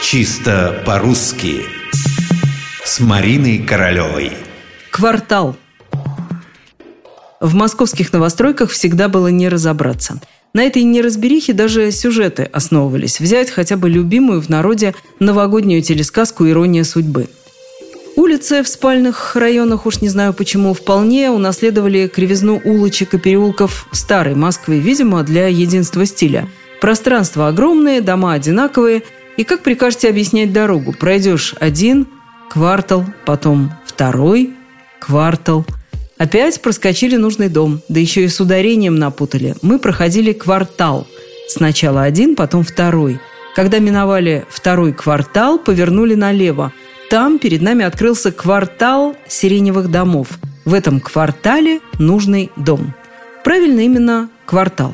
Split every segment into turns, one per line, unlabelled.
Чисто по-русски С Мариной Королевой
Квартал В московских новостройках всегда было не разобраться – на этой неразберихе даже сюжеты основывались. Взять хотя бы любимую в народе новогоднюю телесказку «Ирония судьбы». Улицы в спальных районах, уж не знаю почему, вполне унаследовали кривизну улочек и переулков старой Москвы, видимо, для единства стиля. Пространства огромные, дома одинаковые. И как прикажете объяснять дорогу? Пройдешь один квартал, потом второй квартал. Опять проскочили нужный дом, да еще и с ударением напутали. Мы проходили квартал. Сначала один, потом второй. Когда миновали второй квартал, повернули налево – там перед нами открылся квартал сиреневых домов. В этом квартале нужный дом. Правильно именно квартал.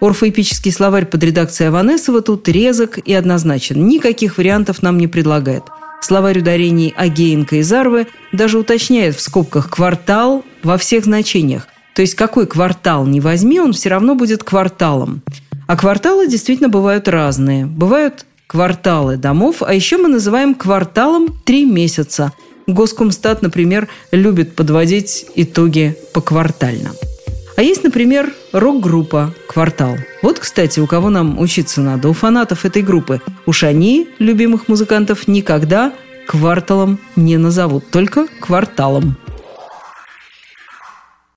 Орфоэпический словарь под редакцией Аванесова тут резок и однозначен. Никаких вариантов нам не предлагает. Словарь ударений Агеенко и Зарвы даже уточняет в скобках «квартал» во всех значениях. То есть какой квартал не возьми, он все равно будет кварталом. А кварталы действительно бывают разные. Бывают кварталы домов, а еще мы называем кварталом три месяца. Госкомстат, например, любит подводить итоги поквартально. А есть, например, рок-группа «Квартал». Вот, кстати, у кого нам учиться надо, у фанатов этой группы. Уж они, любимых музыкантов, никогда кварталом не назовут, только кварталом.